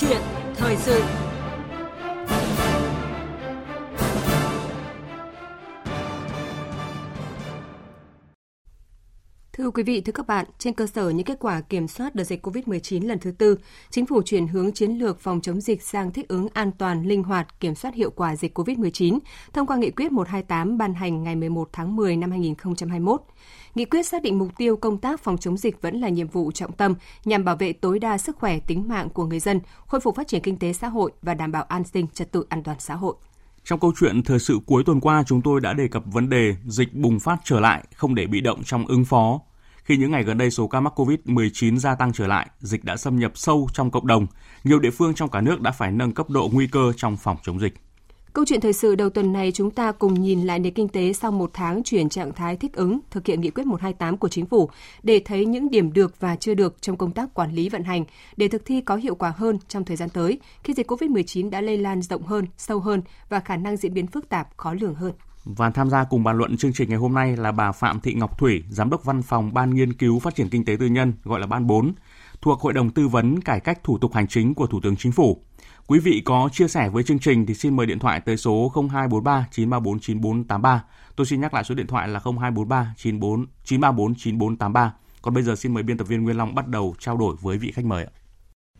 chuyện thời sự. Thưa quý vị, thưa các bạn, trên cơ sở những kết quả kiểm soát đợt dịch COVID-19 lần thứ tư, chính phủ chuyển hướng chiến lược phòng chống dịch sang thích ứng an toàn, linh hoạt, kiểm soát hiệu quả dịch COVID-19 thông qua nghị quyết 128 ban hành ngày 11 tháng 10 năm 2021. Nghị quyết xác định mục tiêu công tác phòng chống dịch vẫn là nhiệm vụ trọng tâm nhằm bảo vệ tối đa sức khỏe tính mạng của người dân, khôi phục phát triển kinh tế xã hội và đảm bảo an sinh trật tự an toàn xã hội. Trong câu chuyện thời sự cuối tuần qua, chúng tôi đã đề cập vấn đề dịch bùng phát trở lại, không để bị động trong ứng phó. Khi những ngày gần đây số ca mắc COVID-19 gia tăng trở lại, dịch đã xâm nhập sâu trong cộng đồng, nhiều địa phương trong cả nước đã phải nâng cấp độ nguy cơ trong phòng chống dịch. Câu chuyện thời sự đầu tuần này chúng ta cùng nhìn lại nền kinh tế sau một tháng chuyển trạng thái thích ứng, thực hiện nghị quyết 128 của chính phủ để thấy những điểm được và chưa được trong công tác quản lý vận hành để thực thi có hiệu quả hơn trong thời gian tới khi dịch COVID-19 đã lây lan rộng hơn, sâu hơn và khả năng diễn biến phức tạp, khó lường hơn. Và tham gia cùng bàn luận chương trình ngày hôm nay là bà Phạm Thị Ngọc Thủy, Giám đốc Văn phòng Ban Nghiên cứu Phát triển Kinh tế Tư nhân, gọi là Ban 4, thuộc Hội đồng Tư vấn Cải cách Thủ tục Hành chính của Thủ tướng Chính phủ. Quý vị có chia sẻ với chương trình thì xin mời điện thoại tới số 0243 934 9483. Tôi xin nhắc lại số điện thoại là 0243 94 934 9483. Còn bây giờ xin mời biên tập viên Nguyên Long bắt đầu trao đổi với vị khách mời ạ.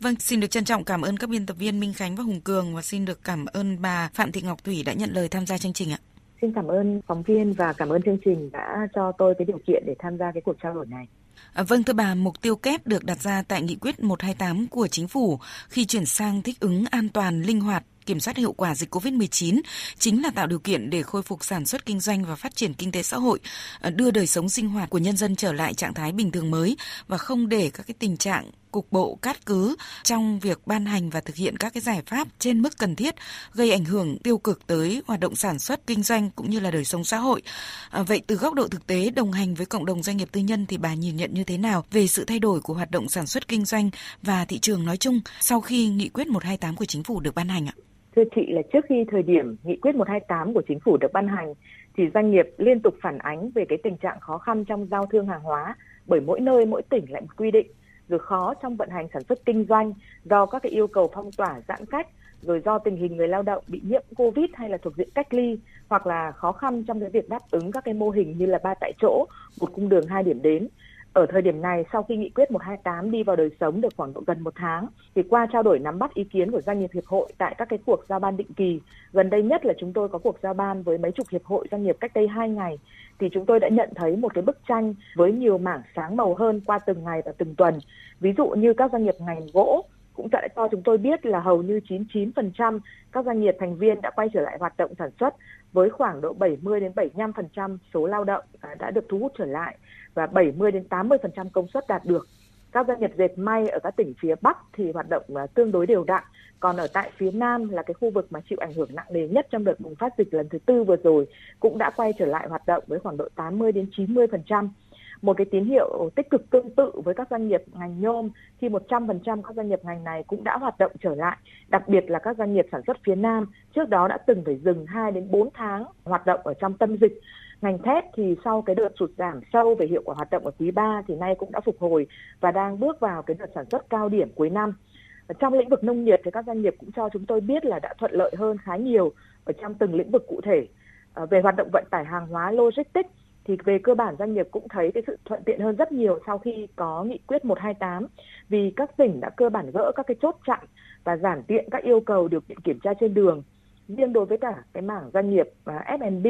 Vâng, xin được trân trọng cảm ơn các biên tập viên Minh Khánh và Hùng Cường và xin được cảm ơn bà Phạm Thị Ngọc Thủy đã nhận lời tham gia chương trình ạ. Xin cảm ơn phóng viên và cảm ơn chương trình đã cho tôi cái điều kiện để tham gia cái cuộc trao đổi này. À, vâng thưa bà, mục tiêu kép được đặt ra tại nghị quyết 128 của chính phủ khi chuyển sang thích ứng an toàn, linh hoạt, kiểm soát hiệu quả dịch COVID-19 chính là tạo điều kiện để khôi phục sản xuất kinh doanh và phát triển kinh tế xã hội, à, đưa đời sống sinh hoạt của nhân dân trở lại trạng thái bình thường mới và không để các cái tình trạng cục bộ cát cứ trong việc ban hành và thực hiện các cái giải pháp trên mức cần thiết gây ảnh hưởng tiêu cực tới hoạt động sản xuất kinh doanh cũng như là đời sống xã hội. À, vậy từ góc độ thực tế đồng hành với cộng đồng doanh nghiệp tư nhân thì bà nhìn nhận như thế nào về sự thay đổi của hoạt động sản xuất kinh doanh và thị trường nói chung sau khi nghị quyết 128 của chính phủ được ban hành ạ? Thưa chị là trước khi thời điểm nghị quyết 128 của chính phủ được ban hành thì doanh nghiệp liên tục phản ánh về cái tình trạng khó khăn trong giao thương hàng hóa bởi mỗi nơi mỗi tỉnh lại một quy định rồi khó trong vận hành sản xuất kinh doanh do các cái yêu cầu phong tỏa, giãn cách, rồi do tình hình người lao động bị nhiễm covid hay là thuộc diện cách ly, hoặc là khó khăn trong cái việc đáp ứng các cái mô hình như là ba tại chỗ, một cung đường hai điểm đến ở thời điểm này, sau khi nghị quyết 128 đi vào đời sống được khoảng độ gần một tháng, thì qua trao đổi nắm bắt ý kiến của doanh nghiệp hiệp hội tại các cái cuộc giao ban định kỳ, gần đây nhất là chúng tôi có cuộc giao ban với mấy chục hiệp hội doanh nghiệp cách đây hai ngày, thì chúng tôi đã nhận thấy một cái bức tranh với nhiều mảng sáng màu hơn qua từng ngày và từng tuần. Ví dụ như các doanh nghiệp ngành gỗ cũng đã cho chúng tôi biết là hầu như 99% các doanh nghiệp thành viên đã quay trở lại hoạt động sản xuất, với khoảng độ 70 đến 75% số lao động à, đã được thu hút trở lại và 70 đến 80% công suất đạt được. Các doanh nghiệp dệt may ở các tỉnh phía Bắc thì hoạt động à, tương đối đều đặn, còn ở tại phía Nam là cái khu vực mà chịu ảnh hưởng nặng nề nhất trong đợt bùng phát dịch lần thứ tư vừa rồi cũng đã quay trở lại hoạt động với khoảng độ 80 đến 90% một cái tín hiệu tích cực tương tự với các doanh nghiệp ngành nhôm khi 100% các doanh nghiệp ngành này cũng đã hoạt động trở lại, đặc biệt là các doanh nghiệp sản xuất phía Nam trước đó đã từng phải dừng 2 đến 4 tháng hoạt động ở trong tâm dịch ngành thép thì sau cái đợt sụt giảm sâu về hiệu quả hoạt động ở quý 3 thì nay cũng đã phục hồi và đang bước vào cái đợt sản xuất cao điểm cuối năm. Trong lĩnh vực nông nghiệp thì các doanh nghiệp cũng cho chúng tôi biết là đã thuận lợi hơn khá nhiều ở trong từng lĩnh vực cụ thể. À, về hoạt động vận tải hàng hóa logistics thì về cơ bản doanh nghiệp cũng thấy cái sự thuận tiện hơn rất nhiều sau khi có nghị quyết 128 vì các tỉnh đã cơ bản gỡ các cái chốt chặn và giảm tiện các yêu cầu điều kiện kiểm tra trên đường riêng đối với cả cái mảng doanh nghiệp à, F&B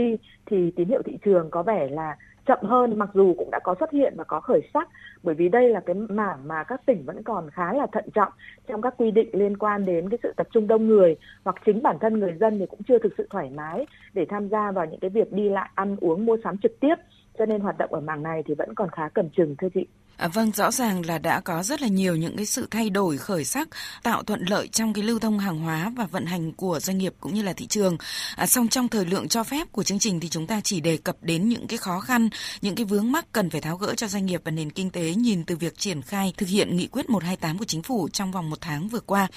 thì tín hiệu thị trường có vẻ là chậm hơn, mặc dù cũng đã có xuất hiện và có khởi sắc bởi vì đây là cái mảng mà các tỉnh vẫn còn khá là thận trọng trong các quy định liên quan đến cái sự tập trung đông người hoặc chính bản thân người dân thì cũng chưa thực sự thoải mái để tham gia vào những cái việc đi lại, ăn uống, mua sắm trực tiếp cho nên hoạt động ở mảng này thì vẫn còn khá cầm chừng, thưa chị. À, vâng, rõ ràng là đã có rất là nhiều những cái sự thay đổi khởi sắc tạo thuận lợi trong cái lưu thông hàng hóa và vận hành của doanh nghiệp cũng như là thị trường. À, song trong thời lượng cho phép của chương trình thì chúng ta chỉ đề cập đến những cái khó khăn, những cái vướng mắc cần phải tháo gỡ cho doanh nghiệp và nền kinh tế nhìn từ việc triển khai thực hiện nghị quyết 128 của chính phủ trong vòng một tháng vừa qua.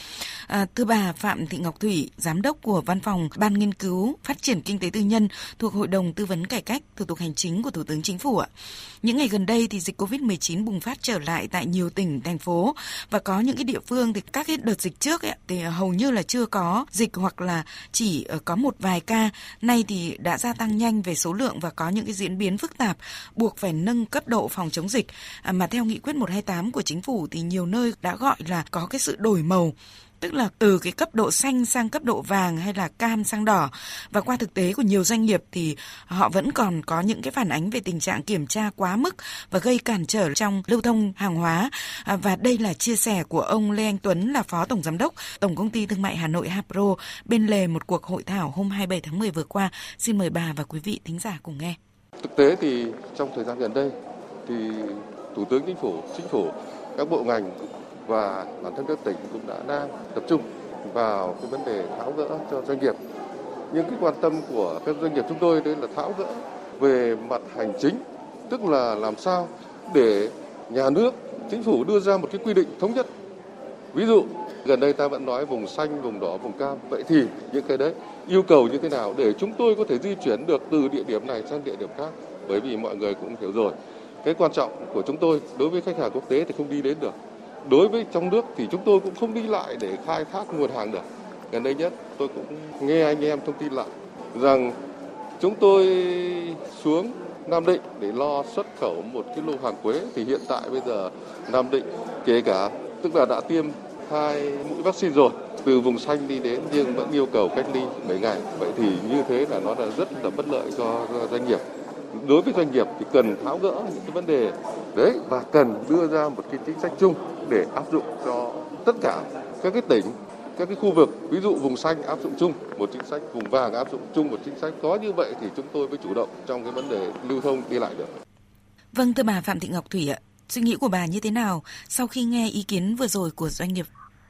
À, thưa bà Phạm Thị Ngọc Thủy, giám đốc của Văn phòng Ban nghiên cứu phát triển kinh tế tư nhân thuộc Hội đồng tư vấn cải cách thủ tục hành chính của Thủ tướng Chính phủ ạ. Những ngày gần đây thì dịch Covid-19 bùng phát trở lại tại nhiều tỉnh thành phố. Và có những cái địa phương thì các cái đợt dịch trước ấy, thì hầu như là chưa có dịch hoặc là chỉ ờ, có một vài ca. Nay thì đã gia tăng nhanh về số lượng và có những cái diễn biến phức tạp buộc phải nâng cấp độ phòng chống dịch. À, mà theo nghị quyết 128 của chính phủ thì nhiều nơi đã gọi là có cái sự đổi màu tức là từ cái cấp độ xanh sang cấp độ vàng hay là cam sang đỏ. Và qua thực tế của nhiều doanh nghiệp thì họ vẫn còn có những cái phản ánh về tình trạng kiểm tra quá mức và gây cản trở trong lưu thông hàng hóa. À, và đây là chia sẻ của ông Lê Anh Tuấn là phó tổng giám đốc tổng công ty thương mại Hà Nội Hapro bên lề một cuộc hội thảo hôm 27 tháng 10 vừa qua. Xin mời bà và quý vị thính giả cùng nghe. Thực tế thì trong thời gian gần đây thì thủ tướng chính phủ chính phủ, các bộ ngành và bản thân các tỉnh cũng đã đang tập trung vào cái vấn đề tháo gỡ cho doanh nghiệp. Nhưng cái quan tâm của các doanh nghiệp chúng tôi đấy là tháo gỡ về mặt hành chính, tức là làm sao để nhà nước, chính phủ đưa ra một cái quy định thống nhất. Ví dụ gần đây ta vẫn nói vùng xanh, vùng đỏ, vùng cam. Vậy thì những cái đấy yêu cầu như thế nào để chúng tôi có thể di chuyển được từ địa điểm này sang địa điểm khác? Bởi vì mọi người cũng hiểu rồi, cái quan trọng của chúng tôi đối với khách hàng quốc tế thì không đi đến được đối với trong nước thì chúng tôi cũng không đi lại để khai thác nguồn hàng được. Gần đây nhất, tôi cũng nghe anh em thông tin lại rằng chúng tôi xuống Nam Định để lo xuất khẩu một cái lô hàng quế. Thì hiện tại bây giờ Nam Định kể cả, tức là đã tiêm hai mũi vaccine rồi, từ vùng xanh đi đến nhưng vẫn yêu cầu cách ly 7 ngày. Vậy thì như thế là nó là rất là bất lợi cho doanh nghiệp đối với doanh nghiệp thì cần tháo gỡ những cái vấn đề đấy và cần đưa ra một cái chính sách chung để áp dụng cho tất cả các cái tỉnh các cái khu vực. Ví dụ vùng xanh áp dụng chung một chính sách vùng vàng áp dụng chung một chính sách. Có như vậy thì chúng tôi mới chủ động trong cái vấn đề lưu thông đi lại được. Vâng thưa bà phạm thị ngọc thủy ạ suy nghĩ của bà như thế nào sau khi nghe ý kiến vừa rồi của doanh nghiệp?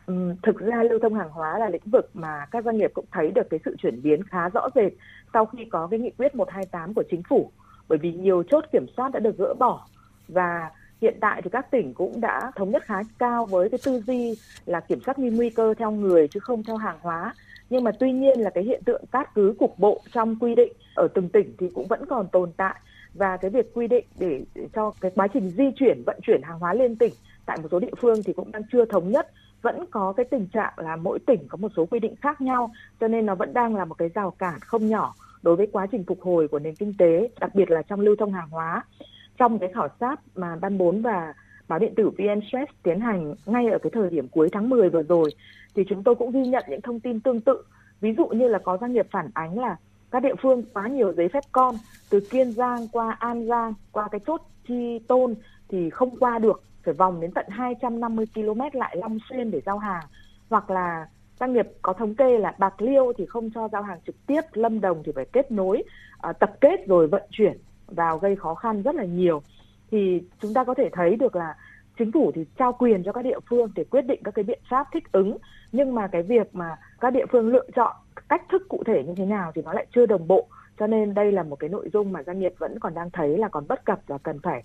Ừ, thực ra lưu thông hàng hóa là lĩnh vực mà các doanh nghiệp cũng thấy được cái sự chuyển biến khá rõ rệt sau khi có cái nghị quyết 128 của chính phủ bởi vì nhiều chốt kiểm soát đã được gỡ bỏ và hiện tại thì các tỉnh cũng đã thống nhất khá cao với cái tư duy là kiểm soát nguy cơ theo người chứ không theo hàng hóa. Nhưng mà tuy nhiên là cái hiện tượng cát cứ cục bộ trong quy định ở từng tỉnh thì cũng vẫn còn tồn tại. Và cái việc quy định để cho cái quá trình di chuyển, vận chuyển hàng hóa lên tỉnh tại một số địa phương thì cũng đang chưa thống nhất. Vẫn có cái tình trạng là mỗi tỉnh có một số quy định khác nhau, cho nên nó vẫn đang là một cái rào cản không nhỏ đối với quá trình phục hồi của nền kinh tế, đặc biệt là trong lưu thông hàng hóa. Trong cái khảo sát mà ban 4 và báo điện tử VN Stress tiến hành ngay ở cái thời điểm cuối tháng 10 vừa rồi, thì chúng tôi cũng ghi nhận những thông tin tương tự. Ví dụ như là có doanh nghiệp phản ánh là các địa phương quá nhiều giấy phép con, từ Kiên Giang qua An Giang, qua cái chốt Chi Tôn thì không qua được, phải vòng đến tận 250 km lại Long Xuyên để giao hàng. Hoặc là doanh nghiệp có thống kê là Bạc Liêu thì không cho giao hàng trực tiếp, Lâm Đồng thì phải kết nối uh, tập kết rồi vận chuyển vào gây khó khăn rất là nhiều. Thì chúng ta có thể thấy được là chính phủ thì trao quyền cho các địa phương để quyết định các cái biện pháp thích ứng. Nhưng mà cái việc mà các địa phương lựa chọn cách thức cụ thể như thế nào thì nó lại chưa đồng bộ. Cho nên đây là một cái nội dung mà doanh nghiệp vẫn còn đang thấy là còn bất cập và cần phải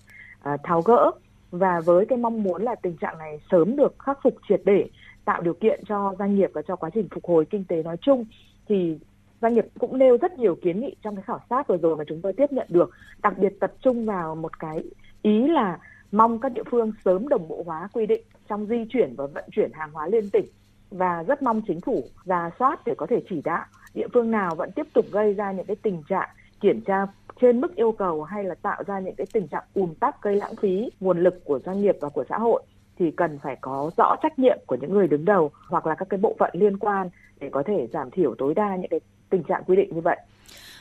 uh, tháo gỡ. Và với cái mong muốn là tình trạng này sớm được khắc phục triệt để tạo điều kiện cho doanh nghiệp và cho quá trình phục hồi kinh tế nói chung. Thì doanh nghiệp cũng nêu rất nhiều kiến nghị trong cái khảo sát vừa rồi mà chúng tôi tiếp nhận được. Đặc biệt tập trung vào một cái ý là mong các địa phương sớm đồng bộ hóa quy định trong di chuyển và vận chuyển hàng hóa liên tỉnh. Và rất mong chính phủ ra soát để có thể chỉ đạo địa phương nào vẫn tiếp tục gây ra những cái tình trạng kiểm tra trên mức yêu cầu hay là tạo ra những cái tình trạng ùn tắc gây lãng phí nguồn lực của doanh nghiệp và của xã hội thì cần phải có rõ trách nhiệm của những người đứng đầu hoặc là các cái bộ phận liên quan để có thể giảm thiểu tối đa những cái tình trạng quy định như vậy.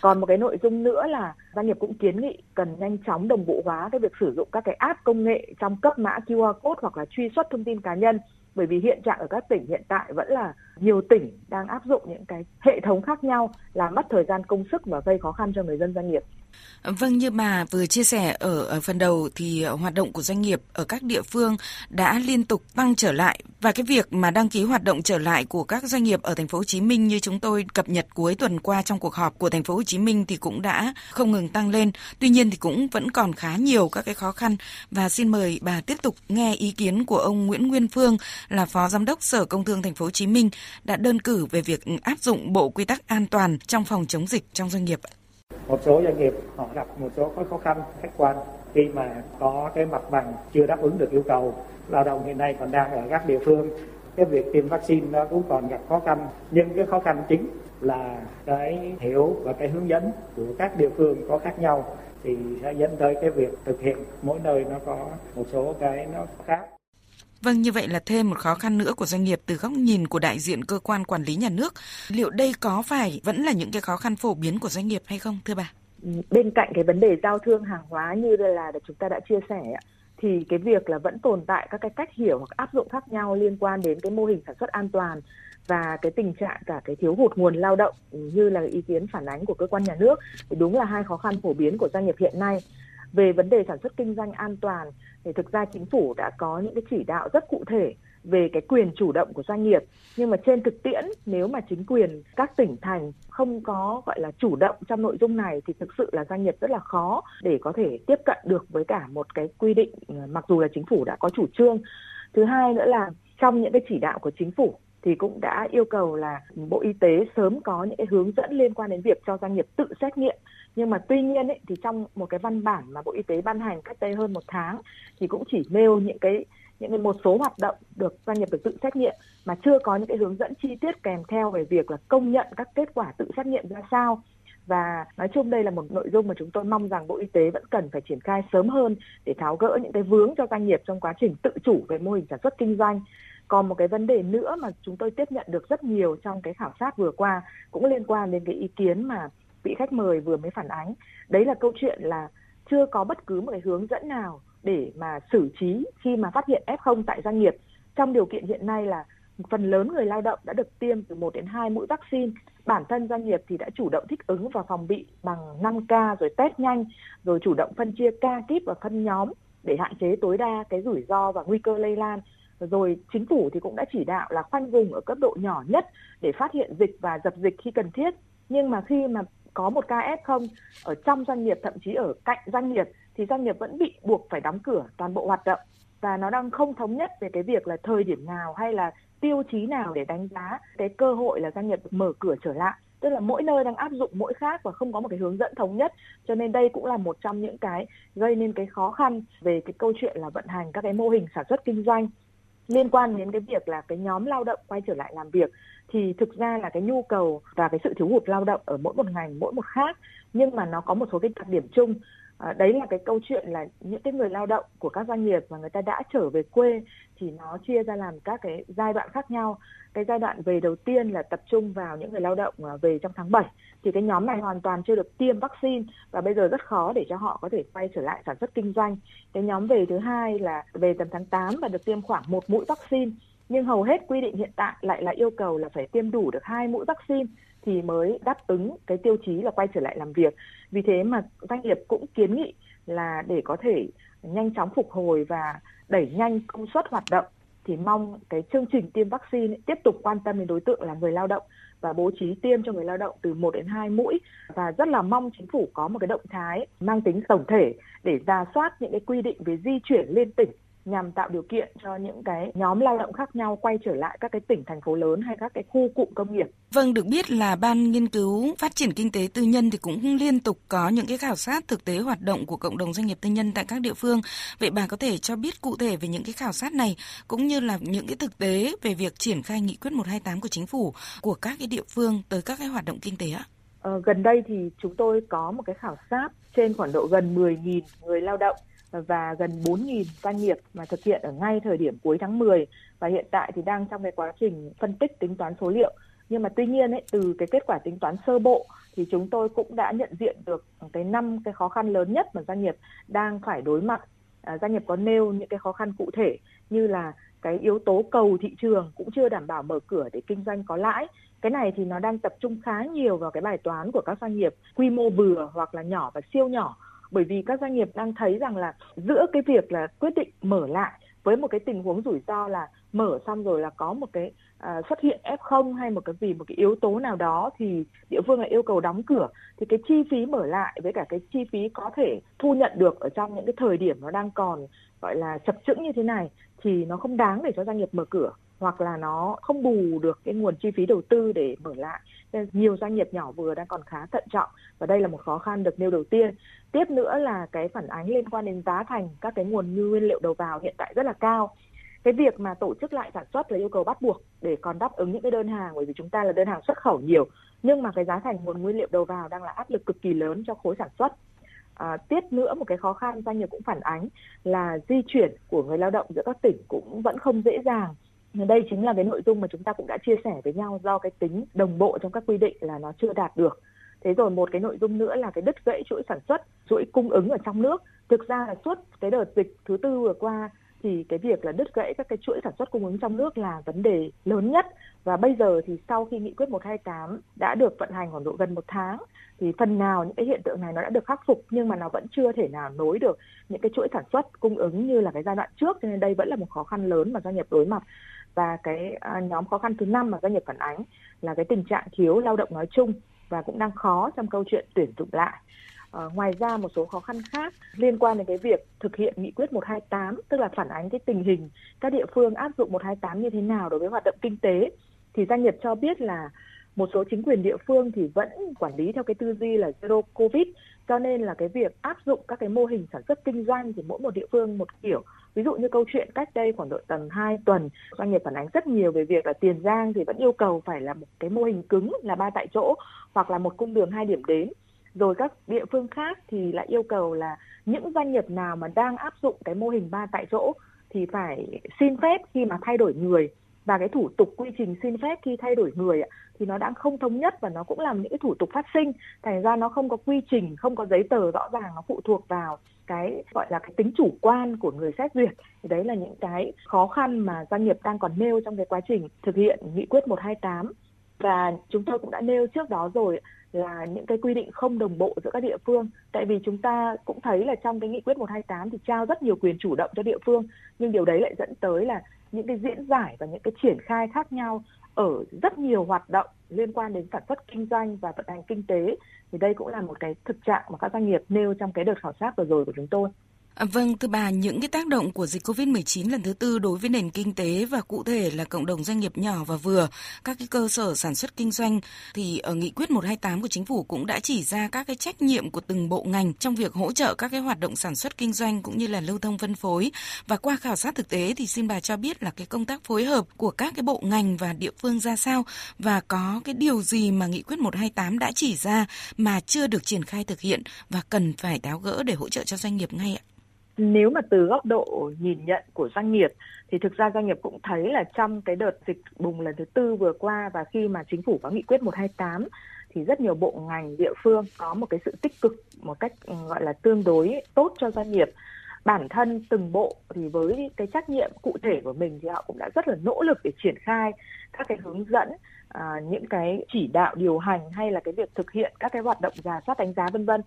Còn một cái nội dung nữa là doanh nghiệp cũng kiến nghị cần nhanh chóng đồng bộ hóa cái việc sử dụng các cái app công nghệ trong cấp mã QR code hoặc là truy xuất thông tin cá nhân, bởi vì hiện trạng ở các tỉnh hiện tại vẫn là nhiều tỉnh đang áp dụng những cái hệ thống khác nhau làm mất thời gian công sức và gây khó khăn cho người dân doanh nghiệp. Vâng như bà vừa chia sẻ ở, phần đầu thì hoạt động của doanh nghiệp ở các địa phương đã liên tục tăng trở lại và cái việc mà đăng ký hoạt động trở lại của các doanh nghiệp ở thành phố Hồ Chí Minh như chúng tôi cập nhật cuối tuần qua trong cuộc họp của thành phố Hồ Chí Minh thì cũng đã không ngừng tăng lên. Tuy nhiên thì cũng vẫn còn khá nhiều các cái khó khăn và xin mời bà tiếp tục nghe ý kiến của ông Nguyễn Nguyên Phương là Phó Giám đốc Sở Công Thương thành phố Hồ Chí Minh đã đơn cử về việc áp dụng bộ quy tắc an toàn trong phòng chống dịch trong doanh nghiệp một số doanh nghiệp họ gặp một số khó khăn, khách quan khi mà có cái mặt bằng chưa đáp ứng được yêu cầu. Lao động hiện nay còn đang ở các địa phương. Cái việc tiêm vaccine nó cũng còn gặp khó khăn. Nhưng cái khó khăn chính là cái hiểu và cái hướng dẫn của các địa phương có khác nhau. Thì sẽ dẫn tới cái việc thực hiện mỗi nơi nó có một số cái nó khác. Vâng, như vậy là thêm một khó khăn nữa của doanh nghiệp từ góc nhìn của đại diện cơ quan quản lý nhà nước. Liệu đây có phải vẫn là những cái khó khăn phổ biến của doanh nghiệp hay không, thưa bà? Ừ, bên cạnh cái vấn đề giao thương hàng hóa như là chúng ta đã chia sẻ thì cái việc là vẫn tồn tại các cái cách hiểu hoặc áp dụng khác nhau liên quan đến cái mô hình sản xuất an toàn và cái tình trạng cả cái thiếu hụt nguồn lao động như là ý kiến phản ánh của cơ quan nhà nước thì đúng là hai khó khăn phổ biến của doanh nghiệp hiện nay về vấn đề sản xuất kinh doanh an toàn thì thực ra chính phủ đã có những cái chỉ đạo rất cụ thể về cái quyền chủ động của doanh nghiệp. Nhưng mà trên thực tiễn, nếu mà chính quyền các tỉnh thành không có, gọi là, chủ động trong nội dung này thì thực sự là doanh nghiệp rất là khó để có thể tiếp cận được với cả một cái quy định ờ, mặc dù là chính phủ đã có chủ trương. Thứ hai nữa là trong những cái chỉ đạo của chính phủ thì cũng đã yêu cầu là Bộ Y tế sớm có những cái hướng dẫn liên quan đến việc cho doanh nghiệp tự xét nghiệm. Nhưng mà tuy nhiên ấy, thì trong một cái văn bản mà Bộ Y tế ban hành cách đây hơn một tháng thì cũng chỉ nêu những cái những cái một số hoạt động được doanh nghiệp được tự xét nghiệm mà chưa có những cái hướng dẫn chi tiết kèm theo về việc là công nhận các kết quả tự xét nghiệm ra sao và nói chung đây là một nội dung mà chúng tôi mong rằng Bộ Y tế vẫn cần phải triển khai sớm hơn để tháo gỡ những cái vướng cho doanh nghiệp trong quá trình tự chủ về mô hình sản xuất kinh doanh còn một cái vấn đề nữa mà chúng tôi tiếp nhận được rất nhiều trong cái khảo sát vừa qua cũng liên quan đến cái ý kiến mà vị khách mời vừa mới phản ánh. Đấy là câu chuyện là chưa có bất cứ một cái hướng dẫn nào để mà xử trí khi mà phát hiện F0 tại doanh nghiệp. Trong điều kiện hiện nay là phần lớn người lao động đã được tiêm từ 1 đến 2 mũi vaccine. Bản thân doanh nghiệp thì đã chủ động thích ứng và phòng bị bằng 5K rồi test nhanh, rồi chủ động phân chia ca kíp và phân nhóm để hạn chế tối đa cái rủi ro và nguy cơ lây lan rồi chính phủ thì cũng đã chỉ đạo là khoanh vùng ở cấp độ nhỏ nhất để phát hiện dịch và dập dịch khi cần thiết. Nhưng mà khi mà có một ca F0 ở trong doanh nghiệp, thậm chí ở cạnh doanh nghiệp, thì doanh nghiệp vẫn bị buộc phải đóng cửa toàn bộ hoạt động. Và nó đang không thống nhất về cái việc là thời điểm nào hay là tiêu chí nào để đánh giá cái cơ hội là doanh nghiệp mở cửa trở lại. Tức là mỗi nơi đang áp dụng mỗi khác và không có một cái hướng dẫn thống nhất. Cho nên đây cũng là một trong những cái gây nên cái khó khăn về cái câu chuyện là vận hành các cái mô hình sản xuất kinh doanh liên quan đến cái việc là cái nhóm lao động quay trở lại làm việc, thì thực ra là cái nhu cầu và cái sự thiếu hụt lao động ở mỗi một ngành, mỗi một khác, nhưng mà nó có một số cái đặc điểm chung à, đấy là cái câu chuyện là những cái người lao động của các doanh nghiệp mà người ta đã trở về quê thì nó chia ra làm các cái giai đoạn khác nhau. Cái giai đoạn về đầu tiên là tập trung vào những người lao động ờ, về trong tháng 7 thì cái nhóm này hoàn toàn chưa được tiêm vaccine và bây giờ rất khó để cho họ có thể quay trở lại sản xuất kinh doanh. Cái nhóm về thứ hai là về tầm tháng 8 và được tiêm khoảng một mũi vaccine nhưng hầu hết quy định hiện tại lại là yêu cầu là phải tiêm đủ được hai mũi vaccine thì mới đáp ứng cái tiêu chí là quay trở lại làm việc. Vì thế mà doanh nghiệp cũng kiến nghị là để có thể nhanh chóng phục hồi và đẩy nhanh công suất hoạt động thì mong cái chương trình tiêm vaccine tiếp tục quan tâm đến đối tượng là người lao động và bố trí tiêm cho người lao động từ 1 đến 2 mũi và rất là mong chính phủ có một cái động thái mang tính tổng thể để ra soát những cái quy định về di chuyển liên tỉnh nhằm tạo điều kiện cho những cái nhóm lao động khác nhau quay trở lại các cái tỉnh thành phố lớn hay các cái khu cụm công nghiệp. Vâng, được biết là Ban nghiên cứu phát triển kinh tế tư nhân thì cũng liên tục có những cái khảo sát thực tế hoạt động của cộng đồng doanh nghiệp tư nhân tại các địa phương. Vậy bà có thể cho biết cụ thể về những cái khảo sát này cũng như là những cái thực tế về việc triển khai nghị quyết 128 của chính phủ của các cái địa phương tới các cái hoạt động kinh tế ạ? Ờ, gần đây thì chúng tôi có một cái khảo sát trên khoảng độ gần 10.000 người lao động và gần 4.000 doanh nghiệp mà thực hiện ở ngay thời điểm cuối tháng 10 và hiện tại thì đang trong cái quá trình phân tích tính toán số liệu. Nhưng mà tuy nhiên ấy, từ cái kết quả tính toán sơ bộ thì chúng tôi cũng đã nhận diện được cái năm cái khó khăn lớn nhất mà doanh nghiệp đang phải đối mặt. À, doanh nghiệp có nêu những cái khó khăn cụ thể như là cái yếu tố cầu thị trường cũng chưa đảm bảo mở cửa để kinh doanh có lãi. Cái này thì nó đang tập trung khá nhiều vào cái bài toán của các doanh nghiệp quy mô vừa hoặc là nhỏ và siêu nhỏ bởi vì các doanh nghiệp đang thấy rằng là giữa cái việc là quyết định mở lại với một cái tình huống rủi ro là mở xong rồi là có một cái à, xuất hiện F0 hay một cái vì một cái yếu tố nào đó thì địa phương lại yêu cầu đóng cửa thì cái chi phí mở lại với cả cái chi phí có thể thu nhận được ở trong những cái thời điểm nó đang còn gọi là chập chững như thế này thì nó không đáng để cho doanh nghiệp mở cửa hoặc là nó không bù được cái nguồn chi phí đầu tư để mở lại. Nên nhiều doanh nghiệp nhỏ vừa đang còn khá thận trọng và đây là một khó khăn được nêu đầu tiên. Tiếp nữa là cái phản ánh liên quan đến giá thành các cái nguồn như nguyên liệu đầu vào hiện tại rất là cao. Cái việc mà tổ chức lại sản xuất là yêu cầu bắt buộc để còn đáp ứng những cái đơn hàng bởi vì chúng ta là đơn hàng xuất khẩu nhiều. Nhưng mà cái giá thành nguồn nguyên liệu đầu vào đang là áp lực cực kỳ lớn cho khối sản xuất. À, tiếp nữa một cái khó khăn doanh nghiệp cũng phản ánh là di chuyển của người lao động giữa các tỉnh cũng vẫn không dễ dàng đây chính là cái nội dung mà chúng ta cũng đã chia sẻ với nhau do cái tính đồng bộ trong các quy định là nó chưa đạt được. Thế rồi một cái nội dung nữa là cái đứt gãy chuỗi sản xuất, chuỗi cung ứng ở trong nước. Thực ra là suốt cái đợt dịch thứ tư vừa qua thì cái việc là đứt gãy các cái chuỗi sản xuất cung ứng trong nước là vấn đề lớn nhất. Và bây giờ thì sau khi nghị quyết 128 đã được vận hành khoảng độ gần một tháng, thì phần nào những cái hiện tượng này nó đã được khắc phục, nhưng mà nó vẫn chưa thể nào nối được những cái chuỗi sản xuất cung ứng như là cái giai đoạn trước. Cho nên đây vẫn là một khó khăn lớn mà doanh nghiệp đối mặt và cái à, nhóm khó khăn thứ năm mà doanh nghiệp phản ánh là cái tình trạng thiếu lao động nói chung và cũng đang khó trong câu chuyện tuyển dụng lại. À, ngoài ra một số khó khăn khác liên quan đến cái việc thực hiện nghị quyết 128 tức là phản ánh cái tình hình các địa phương áp dụng 128 như thế nào đối với hoạt động kinh tế thì doanh nghiệp cho biết là một số chính quyền địa phương thì vẫn quản lý theo cái tư duy là zero covid cho nên là cái việc áp dụng các cái mô hình sản xuất kinh doanh thì mỗi một địa phương một kiểu ví dụ như câu chuyện cách đây khoảng độ tầm 2 tuần, doanh nghiệp phản ánh rất nhiều về việc là tiền giang thì vẫn yêu cầu phải là một cái mô hình cứng là ba tại chỗ hoặc là một cung đường hai điểm đến. Rồi các địa phương khác thì lại yêu cầu là những doanh nghiệp nào mà đang áp dụng cái mô hình ba tại chỗ thì phải xin phép khi mà thay đổi người và cái thủ tục quy trình xin phép khi thay đổi người thì nó đang không thống nhất và nó cũng làm những cái thủ tục phát sinh. Thành ra nó không có quy trình, không có giấy tờ rõ ràng nó phụ thuộc vào cái, gọi là cái tính chủ quan của người xét duyệt. Thì đấy là những cái khó khăn mà doanh nghiệp đang còn nêu trong cái quá trình thực hiện nghị quyết 128 và chúng tôi cũng đã nêu trước đó rồi là những cái quy định không đồng bộ giữa các địa phương. Tại vì chúng ta cũng thấy là trong cái nghị quyết 128 thì trao rất nhiều quyền chủ động cho địa phương, nhưng điều đấy lại dẫn tới là những cái diễn giải và những cái triển khai khác nhau ở rất nhiều hoạt động liên quan đến sản xuất kinh doanh và vận hành kinh tế, thì đây cũng là một cái thực trạng mà các doanh nghiệp nêu trong cái đợt khảo sát vừa rồi của chúng tôi. À, vâng, thưa bà, những cái tác động của dịch COVID-19 lần thứ tư đối với nền kinh tế và cụ thể là cộng đồng doanh nghiệp nhỏ và vừa, các cái cơ sở sản xuất kinh doanh thì ở nghị quyết 128 của chính phủ cũng đã chỉ ra các cái trách nhiệm của từng bộ ngành trong việc hỗ trợ các cái hoạt động sản xuất kinh doanh cũng như là lưu thông phân phối. Và qua khảo sát thực tế thì xin bà cho biết là cái công tác phối hợp của các cái bộ ngành và địa phương ra sao và có cái điều gì mà nghị quyết 128 đã chỉ ra mà chưa được triển khai thực hiện và cần phải tháo gỡ để hỗ trợ cho doanh nghiệp ngay ạ? Nếu mà từ góc độ nhìn nhận của doanh nghiệp thì thực ra doanh nghiệp cũng thấy là trong cái đợt dịch bùng lần thứ tư vừa qua và khi mà chính phủ có nghị quyết 128 thì rất nhiều bộ ngành địa phương có một cái sự tích cực một cách ừ, gọi là tương đối tốt cho doanh nghiệp. Bản thân từng bộ thì với cái trách nhiệm cụ thể của mình thì họ cũng đã rất là nỗ lực để triển khai các cái hướng dẫn à, những cái chỉ đạo điều hành hay là cái việc thực hiện các cái hoạt động giả soát đánh giá vân vân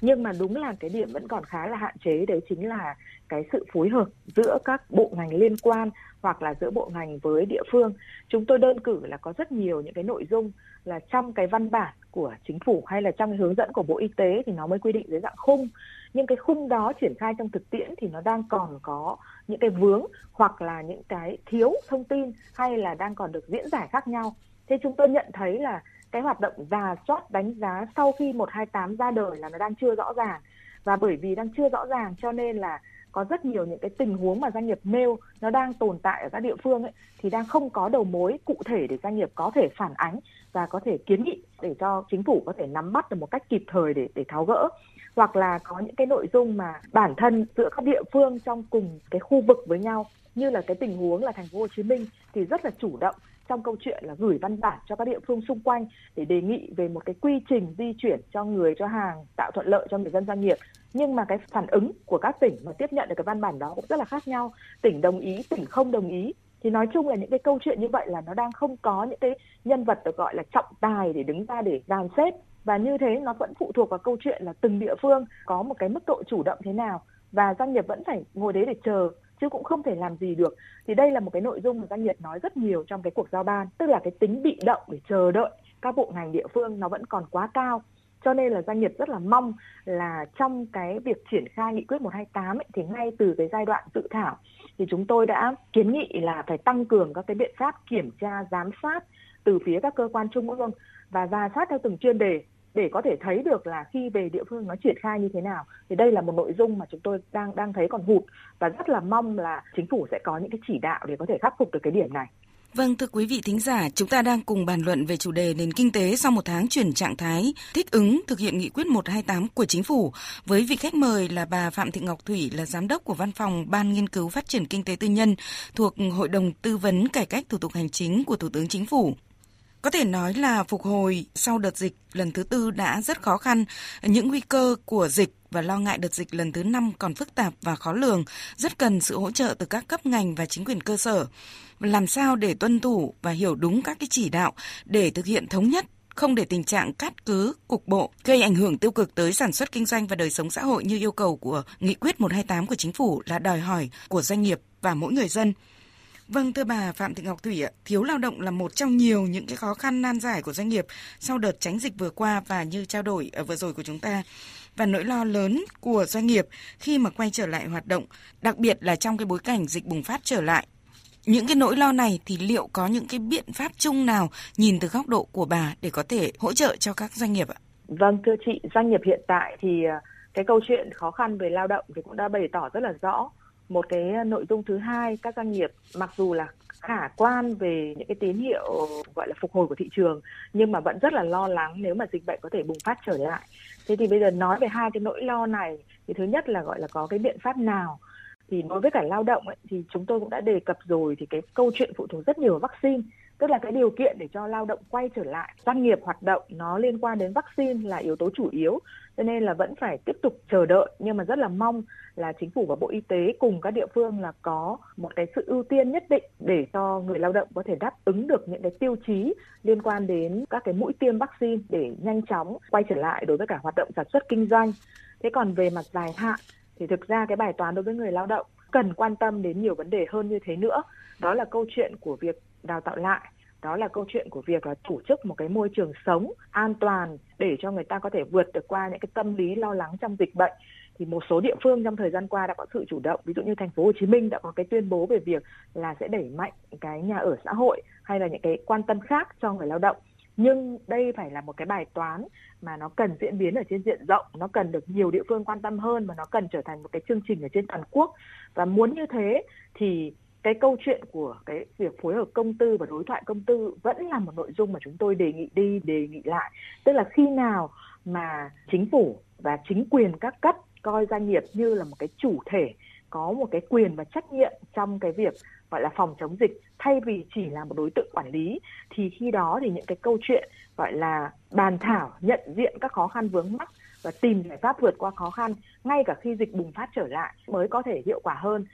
nhưng mà đúng là cái điểm vẫn còn khá là hạn chế, đấy chính là cái sự phối hợp giữa các bộ ngành liên quan hoặc là giữa bộ ngành với địa phương. Chúng tôi đơn cử là có rất nhiều những cái nội dung là trong cái văn bản của chính phủ hay là trong cái hướng dẫn của bộ y tế thì nó mới quy định dưới dạng khung. Nhưng cái khung đó triển khai trong thực tiễn thì nó đang còn có những cái vướng hoặc là những cái thiếu thông tin hay là đang còn được diễn giải khác nhau. Thế chúng tôi nhận thấy là cái hoạt động giả soát đánh giá sau khi 128 ra đời là nó đang chưa rõ ràng. Và bởi vì đang chưa rõ ràng cho nên là có rất nhiều những cái tình huống mà doanh nghiệp nêu nó đang tồn tại ở các địa phương ấy, thì đang không có đầu mối cụ thể để doanh nghiệp có thể phản ánh và có thể kiến nghị để cho chính phủ có thể nắm bắt được một cách kịp thời để để tháo gỡ. Hoặc là có những cái nội dung mà bản thân giữa các địa phương trong cùng cái khu vực với nhau, như là cái tình huống là thành phố Hồ Chí Minh thì rất là chủ động trong câu chuyện là gửi văn bản cho các địa phương xung quanh để đề nghị về một cái quy trình di chuyển cho người, cho hàng, tạo thuận lợi cho người dân doanh nghiệp. Nhưng mà cái phản ứng của các tỉnh mà tiếp nhận được cái văn bản đó cũng rất là khác nhau. Tỉnh đồng ý, tỉnh không đồng ý. Thì nói chung là những cái câu chuyện như vậy là nó đang không có những cái nhân vật được gọi là trọng tài để đứng ra để dàn xếp. Và như thế nó vẫn phụ thuộc vào câu chuyện là từng địa phương có một cái mức độ chủ động thế nào. Và doanh nghiệp vẫn phải ngồi đấy để chờ chứ cũng không thể làm gì được. Thì đây là một cái nội dung mà doanh nghiệp nói rất nhiều trong cái cuộc giao ban tức là cái tính bị động để chờ đợi các bộ ngành địa phương nó vẫn còn quá cao. Cho nên là doanh nghiệp rất là mong là trong cái việc triển khai nghị quyết 128 ấy, thì ngay từ cái giai đoạn dự thảo thì chúng tôi đã kiến nghị là phải tăng cường các cái biện pháp kiểm tra giám sát từ phía các cơ quan trung ương và ra soát theo từng chuyên đề để có thể thấy được là khi về địa phương nó triển khai như thế nào thì đây là một nội dung mà chúng tôi đang đang thấy còn hụt và rất là mong là chính phủ sẽ có những cái chỉ đạo để có thể khắc phục được cái điểm này. Vâng, thưa quý vị thính giả, chúng ta đang cùng bàn luận về chủ đề nền kinh tế sau một tháng chuyển trạng thái, thích ứng thực hiện nghị quyết 128 của chính phủ với vị khách mời là bà Phạm Thị Ngọc Thủy là giám đốc của Văn phòng Ban Nghiên cứu Phát triển Kinh tế Tư nhân thuộc Hội đồng Tư vấn Cải cách Thủ tục Hành chính của Thủ tướng Chính phủ. Có thể nói là phục hồi sau đợt dịch lần thứ tư đã rất khó khăn. Những nguy cơ của dịch và lo ngại đợt dịch lần thứ năm còn phức tạp và khó lường, rất cần sự hỗ trợ từ các cấp ngành và chính quyền cơ sở. Làm sao để tuân thủ và hiểu đúng các cái chỉ đạo để thực hiện thống nhất không để tình trạng cắt cứ, cục bộ, gây ảnh hưởng tiêu cực tới sản xuất kinh doanh và đời sống xã hội như yêu cầu của Nghị quyết 128 của Chính phủ là đòi hỏi của doanh nghiệp và mỗi người dân. Vâng thưa bà Phạm Thị Ngọc Thủy ạ, thiếu lao động là một trong nhiều những cái khó khăn nan giải của doanh nghiệp sau đợt tránh dịch vừa qua và như trao đổi ở vừa rồi của chúng ta và nỗi lo lớn của doanh nghiệp khi mà quay trở lại hoạt động, đặc biệt là trong cái bối cảnh dịch bùng phát trở lại. Những cái nỗi lo này thì liệu có những cái biện pháp chung nào nhìn từ góc độ của bà để có thể hỗ trợ cho các doanh nghiệp ạ? Vâng thưa chị, doanh nghiệp hiện tại thì ờ, cái câu chuyện khó khăn về lao động thì cũng đã bày tỏ rất là rõ một cái ờ, nội dung thứ hai các doanh nghiệp mặc dù là khả quan về những cái tín hiệu gọi là phục hồi của thị trường nhưng mà vẫn rất là lo lắng nếu mà dịch bệnh có thể bùng phát trở lại. Thế thì bây giờ nói về hai cái nỗi lo này thì thứ nhất là gọi là có cái biện pháp nào? Thì đối với cả lao động ấy, thì chúng tôi cũng đã đề cập rồi thì cái câu chuyện phụ thuộc rất nhiều vào vaccine tức là cái điều kiện để cho lao động quay trở lại, doanh nghiệp hoạt động nó liên quan đến vaccine là yếu tố chủ yếu. Cho nên là vẫn phải tiếp tục chờ đợi. Nhưng mà rất là mong là chính phủ và bộ y tế cùng các địa phương là có một cái sự ưu tiên nhất định để cho người lao động có thể đáp ứng được những cái tiêu chí liên quan đến các cái mũi tiêm vaccine để nhanh chóng quay trở lại đối với cả hoạt động sản xuất kinh doanh. Thế còn về mặt dài hạn thì thực ra cái bài toán đối với người lao động cần quan tâm đến nhiều vấn đề hơn như thế nữa. Đó là câu chuyện của việc đào tạo lại. Đó là câu chuyện của việc là tổ chức một cái môi trường sống an toàn để cho người ta có thể vượt được qua những cái tâm lý lo lắng trong dịch bệnh. Thì một số địa phương trong thời gian qua đã có sự chủ động. Ví dụ như thành phố Hồ Chí Minh đã có cái tuyên bố về việc là sẽ đẩy mạnh cái nhà ở xã hội hay là những cái quan tâm khác cho người lao động. Nhưng đây phải là một cái bài toán mà nó cần diễn biến ở trên diện rộng. Nó cần được nhiều địa phương quan tâm hơn và nó cần trở thành một cái chương trình ở trên toàn quốc. Và muốn như thế thì cái câu chuyện của cái việc phối hợp công tư và đối thoại công tư vẫn là một nội dung mà chúng tôi đề nghị đi, đề nghị lại. Tức là khi nào mà chính phủ và chính quyền các cấp coi doanh nghiệp như là một cái chủ thể, có một cái quyền và trách nhiệm trong cái việc gọi là phòng chống dịch, thay vì chỉ là một đối tượng quản lý, thì khi đó thì những cái câu chuyện gọi là bàn thảo, nhận diện các khó khăn vướng mắc và tìm giải pháp vượt qua khó khăn, ngay cả khi dịch bùng phát trở lại, mới có thể hiệu quả hơn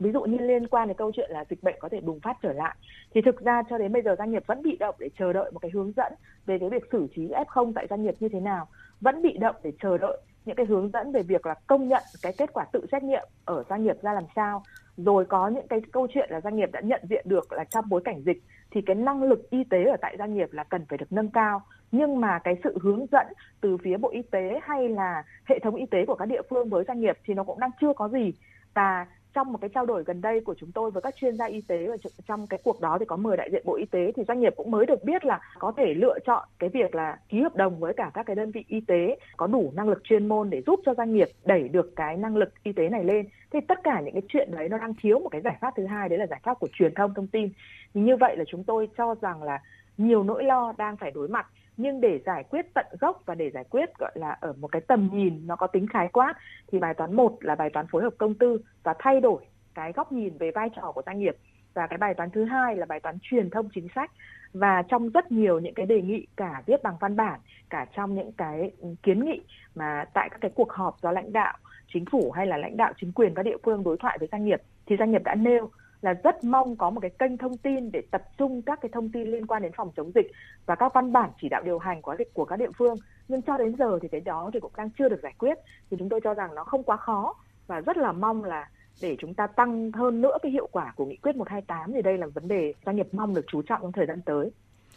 ví dụ như liên quan đến câu chuyện là dịch bệnh có thể bùng phát trở lại. Thì thực ra cho đến bây giờ doanh nghiệp vẫn bị động để chờ đợi một cái hướng dẫn về cái việc xử trí F0 tại doanh nghiệp như thế nào. Vẫn bị động để chờ đợi những cái hướng dẫn về việc là công nhận cái kết quả tự xét nghiệm ở doanh nghiệp ra làm sao. Rồi có những cái câu chuyện là doanh nghiệp đã nhận diện được là trong bối cảnh dịch thì cái năng lực y tế ở tại doanh nghiệp là cần phải được nâng cao. Nhưng mà cái sự hướng dẫn từ phía bộ y tế hay là hệ thống y tế của các địa phương với doanh nghiệp thì nó cũng đang chưa có gì. Và trong một cái trao đổi gần đây của chúng tôi với các chuyên gia y tế và trong cái cuộc đó thì có mời đại diện bộ y tế, thì doanh nghiệp cũng mới được biết là có thể lựa chọn cái việc là ký hợp đồng với cả các cái đơn vị y tế có đủ năng lực chuyên môn để giúp cho doanh nghiệp đẩy được cái năng lực y tế này lên. Thì tất cả những cái chuyện đấy nó đang thiếu một cái giải pháp thứ hai, đấy là giải pháp của truyền thông thông tin. Thì như vậy là chúng tôi cho rằng là nhiều nỗi lo đang phải đối mặt nhưng để giải quyết tận gốc và để giải quyết, gọi là, ở một cái tầm nhìn nó có tính khái quát, thì bài toán một là bài toán phối hợp công tư và thay đổi cái góc nhìn về vai trò của doanh nghiệp. Và cái bài toán thứ hai là bài toán truyền thông chính sách. Và trong rất nhiều những cái đề nghị, cả viết bằng văn bản, cả trong những cái ừ, kiến nghị mà tại các cái cuộc họp do lãnh đạo chính phủ hay là lãnh đạo chính quyền các địa phương đối thoại với doanh nghiệp, thì doanh nghiệp đã nêu là rất mong có một cái kênh thông tin để tập trung các cái thông tin liên quan đến phòng chống dịch và các văn bản chỉ đạo điều hành của của các địa phương nhưng cho đến giờ thì cái đó thì cũng đang chưa được giải quyết thì chúng tôi cho rằng nó không quá khó và rất là mong là để chúng ta tăng hơn nữa cái hiệu quả của nghị quyết 128 thì đây là vấn đề doanh nghiệp mong được chú trọng trong thời gian tới.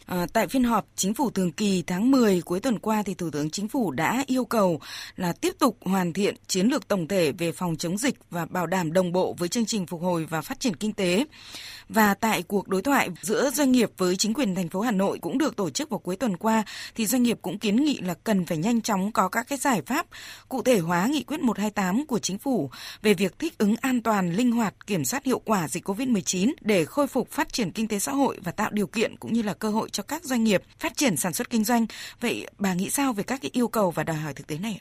À, tại phiên họp chính phủ thường kỳ tháng 10 cuối tuần qua thì Thủ tướng Chính phủ đã yêu cầu là tiếp tục hoàn thiện chiến lược tổng thể về phòng chống dịch và bảo đảm đồng bộ với chương trình phục hồi và phát triển kinh tế. Và tại cuộc đối thoại giữa doanh nghiệp với chính quyền thành phố Hà Nội cũng được tổ chức vào cuối tuần qua thì doanh nghiệp cũng kiến nghị là cần phải nhanh chóng có các cái giải pháp cụ thể hóa nghị quyết 128 của chính phủ về việc thích ứng an toàn, linh hoạt, kiểm soát hiệu quả dịch COVID-19 để khôi phục phát triển kinh tế xã hội và tạo điều kiện cũng như là cơ hội cho các doanh nghiệp phát triển sản xuất kinh doanh. Vậy bà nghĩ sao về các cái yêu cầu và đòi hỏi thực tế này?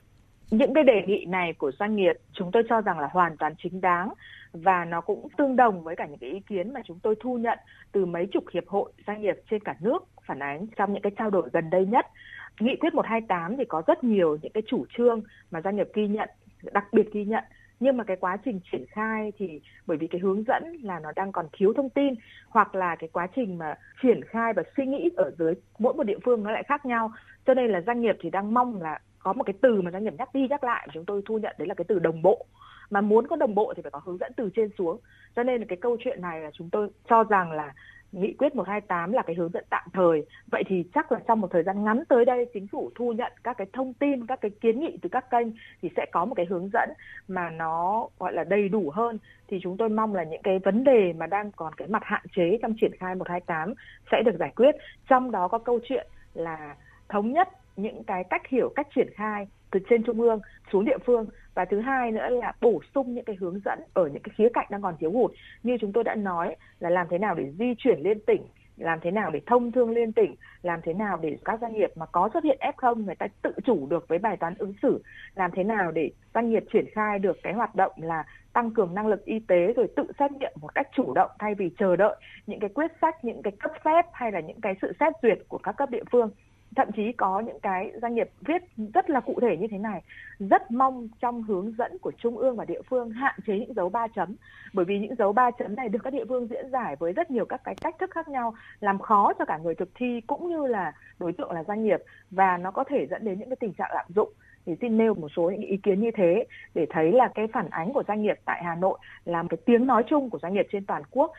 Những cái đề nghị này của doanh nghiệp chúng tôi cho rằng là hoàn toàn chính đáng và nó cũng tương đồng với cả những cái ý kiến mà chúng tôi thu nhận từ mấy chục hiệp hội doanh nghiệp trên cả nước phản ánh trong những cái trao đổi gần đây nhất. Nghị quyết 128 thì có rất nhiều những cái chủ trương mà doanh nghiệp ghi nhận, đặc biệt ghi nhận nhưng mà cái quá trình triển khai thì bởi vì cái hướng dẫn là nó đang còn thiếu thông tin, hoặc là cái quá trình mà triển khai và suy nghĩ ở dưới mỗi một địa phương nó lại khác nhau. Cho nên là doanh nghiệp thì đang mong là có một cái từ mà doanh nghiệp nhắc đi nhắc lại mà chúng tôi thu nhận đấy là cái từ đồng bộ. Mà muốn có đồng bộ thì phải có hướng dẫn từ trên xuống. Cho nên là cái câu chuyện này là chúng tôi cho rằng là nghị quyết 128 là cái hướng dẫn tạm thời. Vậy thì chắc là trong một thời gian ngắn tới đây chính phủ thu nhận các cái thông tin, các cái kiến nghị từ các kênh thì sẽ có một cái hướng dẫn mà nó gọi là đầy đủ hơn thì chúng tôi mong là những cái vấn đề mà đang còn cái mặt hạn chế trong triển khai 128 sẽ được giải quyết. Trong đó có câu chuyện là thống nhất những cái cách hiểu, cách triển khai từ trên trung ương xuống địa phương. Và thứ hai nữa là bổ sung những cái hướng dẫn ở những cái khía cạnh đang còn thiếu hụt. Như chúng tôi đã nói là làm thế nào để di chuyển liên tỉnh làm thế nào để thông thương liên tỉnh, làm thế nào để các doanh nghiệp mà có xuất hiện F0 người ta tự chủ được với bài toán ứng xử, làm thế nào để doanh nghiệp triển khai được cái hoạt động là tăng cường năng lực y tế rồi tự xét nghiệm một cách chủ động thay vì chờ đợi những cái quyết sách, những cái cấp phép hay là những cái sự xét duyệt của các cấp địa phương thậm chí có những cái doanh nghiệp viết rất là cụ thể như thế này, rất mong trong hướng dẫn của trung ương và địa phương hạn chế những dấu ba chấm. Bởi vì những dấu ba chấm này được các địa phương diễn giải với rất nhiều các cái cách thức khác nhau, làm khó cho cả người thực thi cũng như là đối tượng là doanh nghiệp. Và nó có thể dẫn đến những cái tình trạng lạm dụng. Thì xin nêu một số những ý kiến như thế để thấy là cái phản ánh của doanh nghiệp tại Hà Nội là một cái tiếng nói chung của doanh nghiệp trên toàn quốc.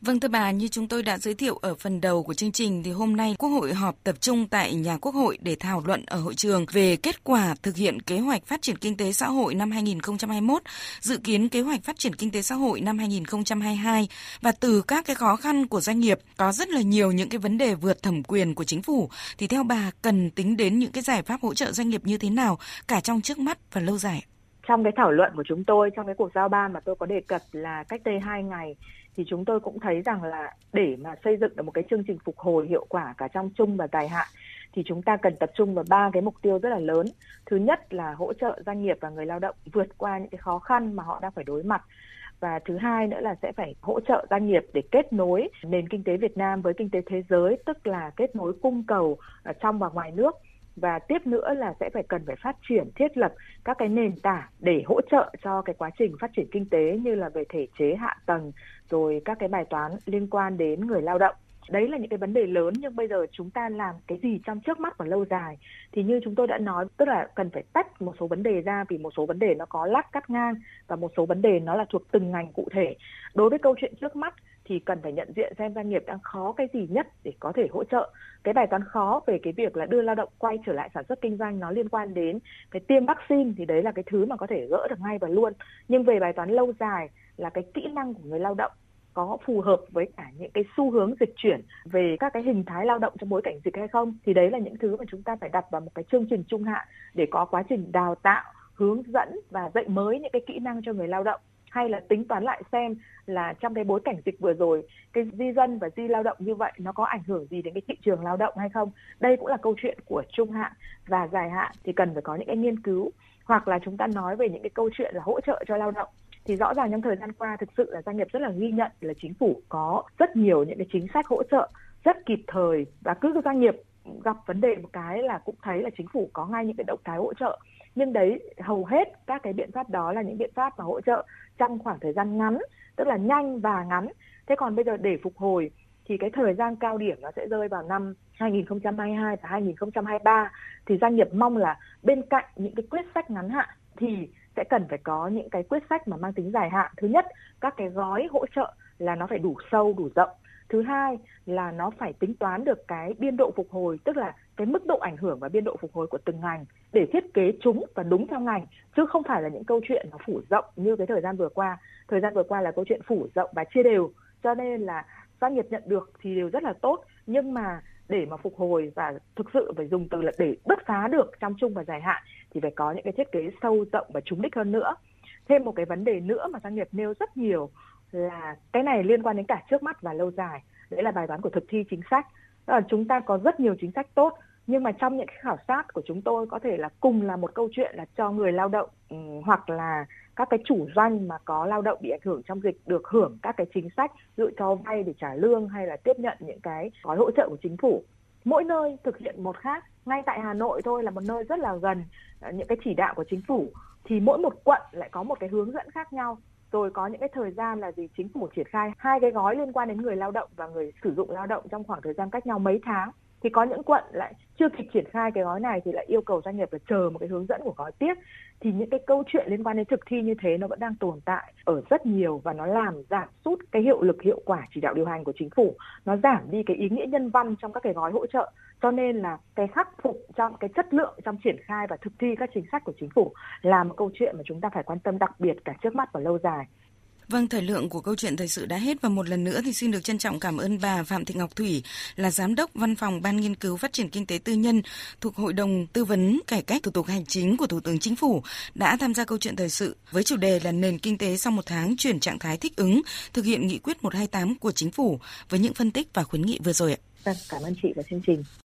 Vâng thưa bà, như chúng tôi đã giới thiệu ở phần đầu của chương trình thì hôm nay Quốc hội họp tập trung tại nhà Quốc hội để thảo luận ở hội trường về kết quả thực hiện kế hoạch phát triển kinh tế xã hội năm 2021, dự kiến kế hoạch phát triển kinh tế xã hội năm 2022 và từ các cái khó khăn của doanh nghiệp có rất là nhiều những cái vấn đề vượt thẩm quyền của chính phủ thì theo bà cần tính đến những cái giải pháp hỗ trợ doanh nghiệp như thế nào cả trong trước mắt và lâu dài? Trong cái thảo luận của chúng tôi trong cái cuộc giao ban mà tôi có đề cập là cách đây hai ngày thì chúng tôi cũng thấy rằng là để mà xây dựng được một cái chương trình phục hồi hiệu quả cả trong chung và dài hạn thì chúng ta cần tập trung vào ba cái mục tiêu rất là lớn. Thứ nhất là hỗ trợ doanh nghiệp và người lao động vượt qua những cái khó khăn mà họ đang phải đối mặt và thứ hai nữa là sẽ phải hỗ trợ doanh nghiệp để kết nối nền kinh tế Việt Nam với kinh tế thế giới, tức là kết nối cung cầu ở trong và ngoài nước và tiếp nữa là sẽ phải cần phải phát triển, thiết lập các cái nền tảng để hỗ trợ cho cái quá trình phát triển kinh tế như là về thể chế hạ tầng, rồi các cái bài toán liên quan đến người lao động. Đấy là những cái vấn đề lớn, nhưng bây giờ chúng ta làm cái gì trong trước mắt và lâu dài? Thì như chúng tôi đã nói, tức là cần phải tách một số vấn đề ra vì một số vấn đề nó có lát cắt ngang và một số vấn đề nó là thuộc từng ngành cụ thể. Đối với câu chuyện trước mắt thì cần phải nhận diện xem doanh nghiệp đang khó cái gì nhất để có thể hỗ trợ. Cái bài toán khó về cái việc là đưa lao động quay trở lại sản xuất kinh doanh nó liên quan đến cái tiêm vaccine thì đấy là cái thứ mà có thể gỡ được ngay và luôn. Nhưng về bài toán lâu dài là cái kỹ năng của người lao động có phù hợp với cả những cái xu hướng dịch chuyển về các cái hình thái lao động trong bối cảnh dịch hay không thì đấy là những thứ mà chúng ta phải đặt vào một cái chương trình trung hạn để có quá trình đào tạo, hướng dẫn và dạy mới những cái kỹ năng cho người lao động hay là tính toán lại xem là trong cái bối cảnh dịch vừa rồi, cái di dân và di lao động như vậy nó có ảnh hưởng gì đến cái thị trường lao động hay không? Đây cũng là câu chuyện của trung hạn và dài hạn thì cần phải có những cái nghiên cứu. Hoặc là chúng ta nói về những cái câu chuyện là hỗ trợ cho lao động, thì rõ ràng trong thời gian qua thực sự là doanh nghiệp rất là ghi nhận là chính phủ có rất nhiều những cái chính sách hỗ trợ rất kịp thời. Và cứ doanh nghiệp gặp vấn đề một cái là cũng thấy là chính phủ có ngay những cái động thái hỗ trợ nhưng đấy, hầu hết các cái biện pháp đó là những biện pháp mà hỗ trợ trong khoảng thời gian ngắn, tức là nhanh và ngắn. Thế còn bây giờ để phục hồi thì cái thời gian cao điểm nó sẽ rơi vào năm 2022 và 2023 thì doanh nghiệp mong là bên cạnh những cái quyết sách ngắn hạn thì sẽ cần phải có những cái quyết sách mà mang tính dài hạn. Thứ nhất, các cái gói hỗ trợ là nó phải đủ sâu, đủ rộng thứ hai là nó phải tính toán được cái biên độ phục hồi, tức là cái mức độ ảnh hưởng và biên độ phục hồi của từng ngành để thiết kế chúng và đúng theo ngành, chứ không phải là những câu chuyện nó phủ rộng như cái thời gian vừa qua. Thời gian vừa qua là câu chuyện phủ rộng và chia đều, cho nên là doanh nghiệp nhận được thì đều rất là tốt, nhưng mà để mà phục hồi và thực sự phải dùng từ là để bứt phá được trong chung và dài hạn thì phải có những cái thiết kế sâu rộng và trúng đích hơn nữa. Thêm một cái vấn đề nữa mà doanh nghiệp nêu rất nhiều là cái này liên quan đến cả trước mắt và lâu dài. Đấy là bài toán của thực thi chính sách. Là chúng ta có rất nhiều chính sách tốt, nhưng mà trong những cái khảo sát của chúng tôi có thể là cùng là một câu chuyện là cho người lao động ừ, hoặc là các cái chủ doanh mà có lao động bị ảnh hưởng trong dịch được hưởng các cái chính sách dự cho vay để trả lương hay là tiếp nhận những cái gói hỗ trợ của chính phủ. Mỗi nơi thực hiện một khác. Ngay tại Hà Nội thôi là một nơi rất là gần ờ, những cái chỉ đạo của chính phủ. Thì mỗi một quận lại có một cái hướng dẫn khác nhau rồi có những cái thời gian là gì? Chính phủ triển khai hai cái gói liên quan đến người lao động và người sử dụng lao động trong khoảng thời gian cách nhau mấy tháng thì có những quận lại chưa kịp triển khai cái gói này thì lại yêu cầu doanh nghiệp là chờ một cái hướng dẫn của gói tiếp. Thì những cái câu chuyện liên quan đến thực thi như thế nó vẫn đang tồn tại ở rất nhiều và nó làm giảm sút cái hiệu lực, hiệu quả chỉ đạo điều hành của chính phủ. Nó giảm đi cái ý nghĩa nhân văn trong các cái gói hỗ trợ. Cho nên là cái khắc phục trong cái chất lượng trong triển khai và thực thi các chính sách của chính phủ là một câu chuyện mà chúng ta phải quan tâm đặc biệt cả trước mắt và lâu dài. Vâng, thời lượng của câu chuyện thời sự đã hết và một lần nữa thì xin được trân trọng cảm ơn bà Phạm Thị Ngọc Thủy là Giám đốc Văn phòng Ban Nghiên cứu Phát triển Kinh tế Tư nhân thuộc Hội đồng Tư vấn Cải cách Thủ tục Hành chính của Thủ tướng Chính phủ đã tham gia câu chuyện thời sự với chủ đề là nền kinh tế sau một tháng chuyển trạng thái thích ứng, thực hiện nghị quyết 128 của Chính phủ với những phân tích và khuyến nghị vừa rồi ạ. Vâng, cảm ơn chị và chương trình.